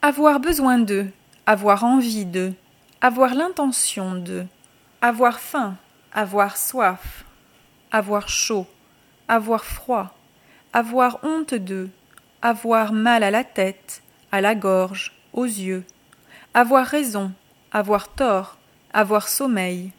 Avoir besoin de, avoir envie de, avoir l'intention de, avoir faim, avoir soif, avoir chaud, avoir froid, avoir honte de, avoir mal à la tête, à la gorge, aux yeux, avoir raison, avoir tort, avoir sommeil,